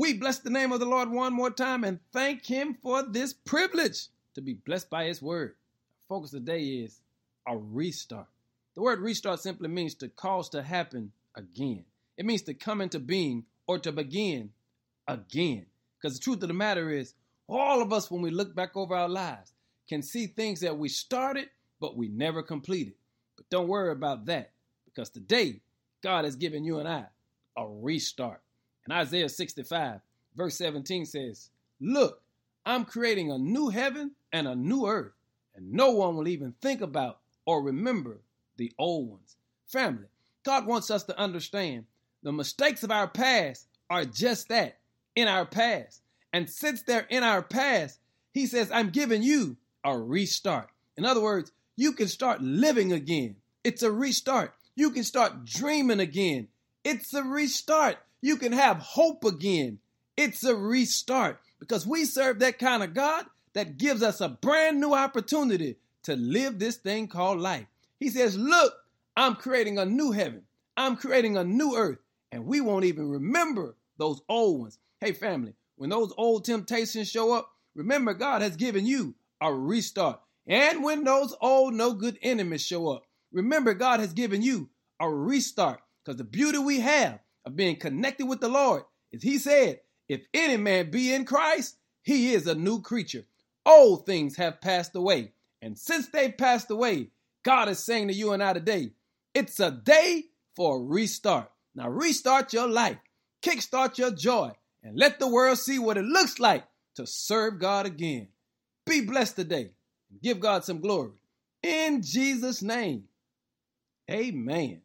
We bless the name of the Lord one more time and thank Him for this privilege to be blessed by His word. Our focus today is a restart. The word restart simply means to cause to happen again. It means to come into being or to begin again. Because the truth of the matter is, all of us, when we look back over our lives, can see things that we started but we never completed. But don't worry about that because today, God has given you and I a restart. And Isaiah 65, verse 17 says, Look, I'm creating a new heaven and a new earth, and no one will even think about or remember the old ones. Family, God wants us to understand the mistakes of our past are just that in our past. And since they're in our past, He says, I'm giving you a restart. In other words, you can start living again. It's a restart. You can start dreaming again. It's a restart you can have hope again. It's a restart because we serve that kind of God that gives us a brand new opportunity to live this thing called life. He says, Look, I'm creating a new heaven, I'm creating a new earth, and we won't even remember those old ones. Hey, family, when those old temptations show up, remember God has given you a restart. And when those old no good enemies show up, remember God has given you a restart because the beauty we have of being connected with the Lord is He said, If any man be in Christ, he is a new creature. Old things have passed away. And since they passed away, God is saying to you and I today, it's a day for a restart. Now restart your life, kickstart your joy, and let the world see what it looks like to serve God again. Be blessed today give God some glory. In Jesus' name, amen.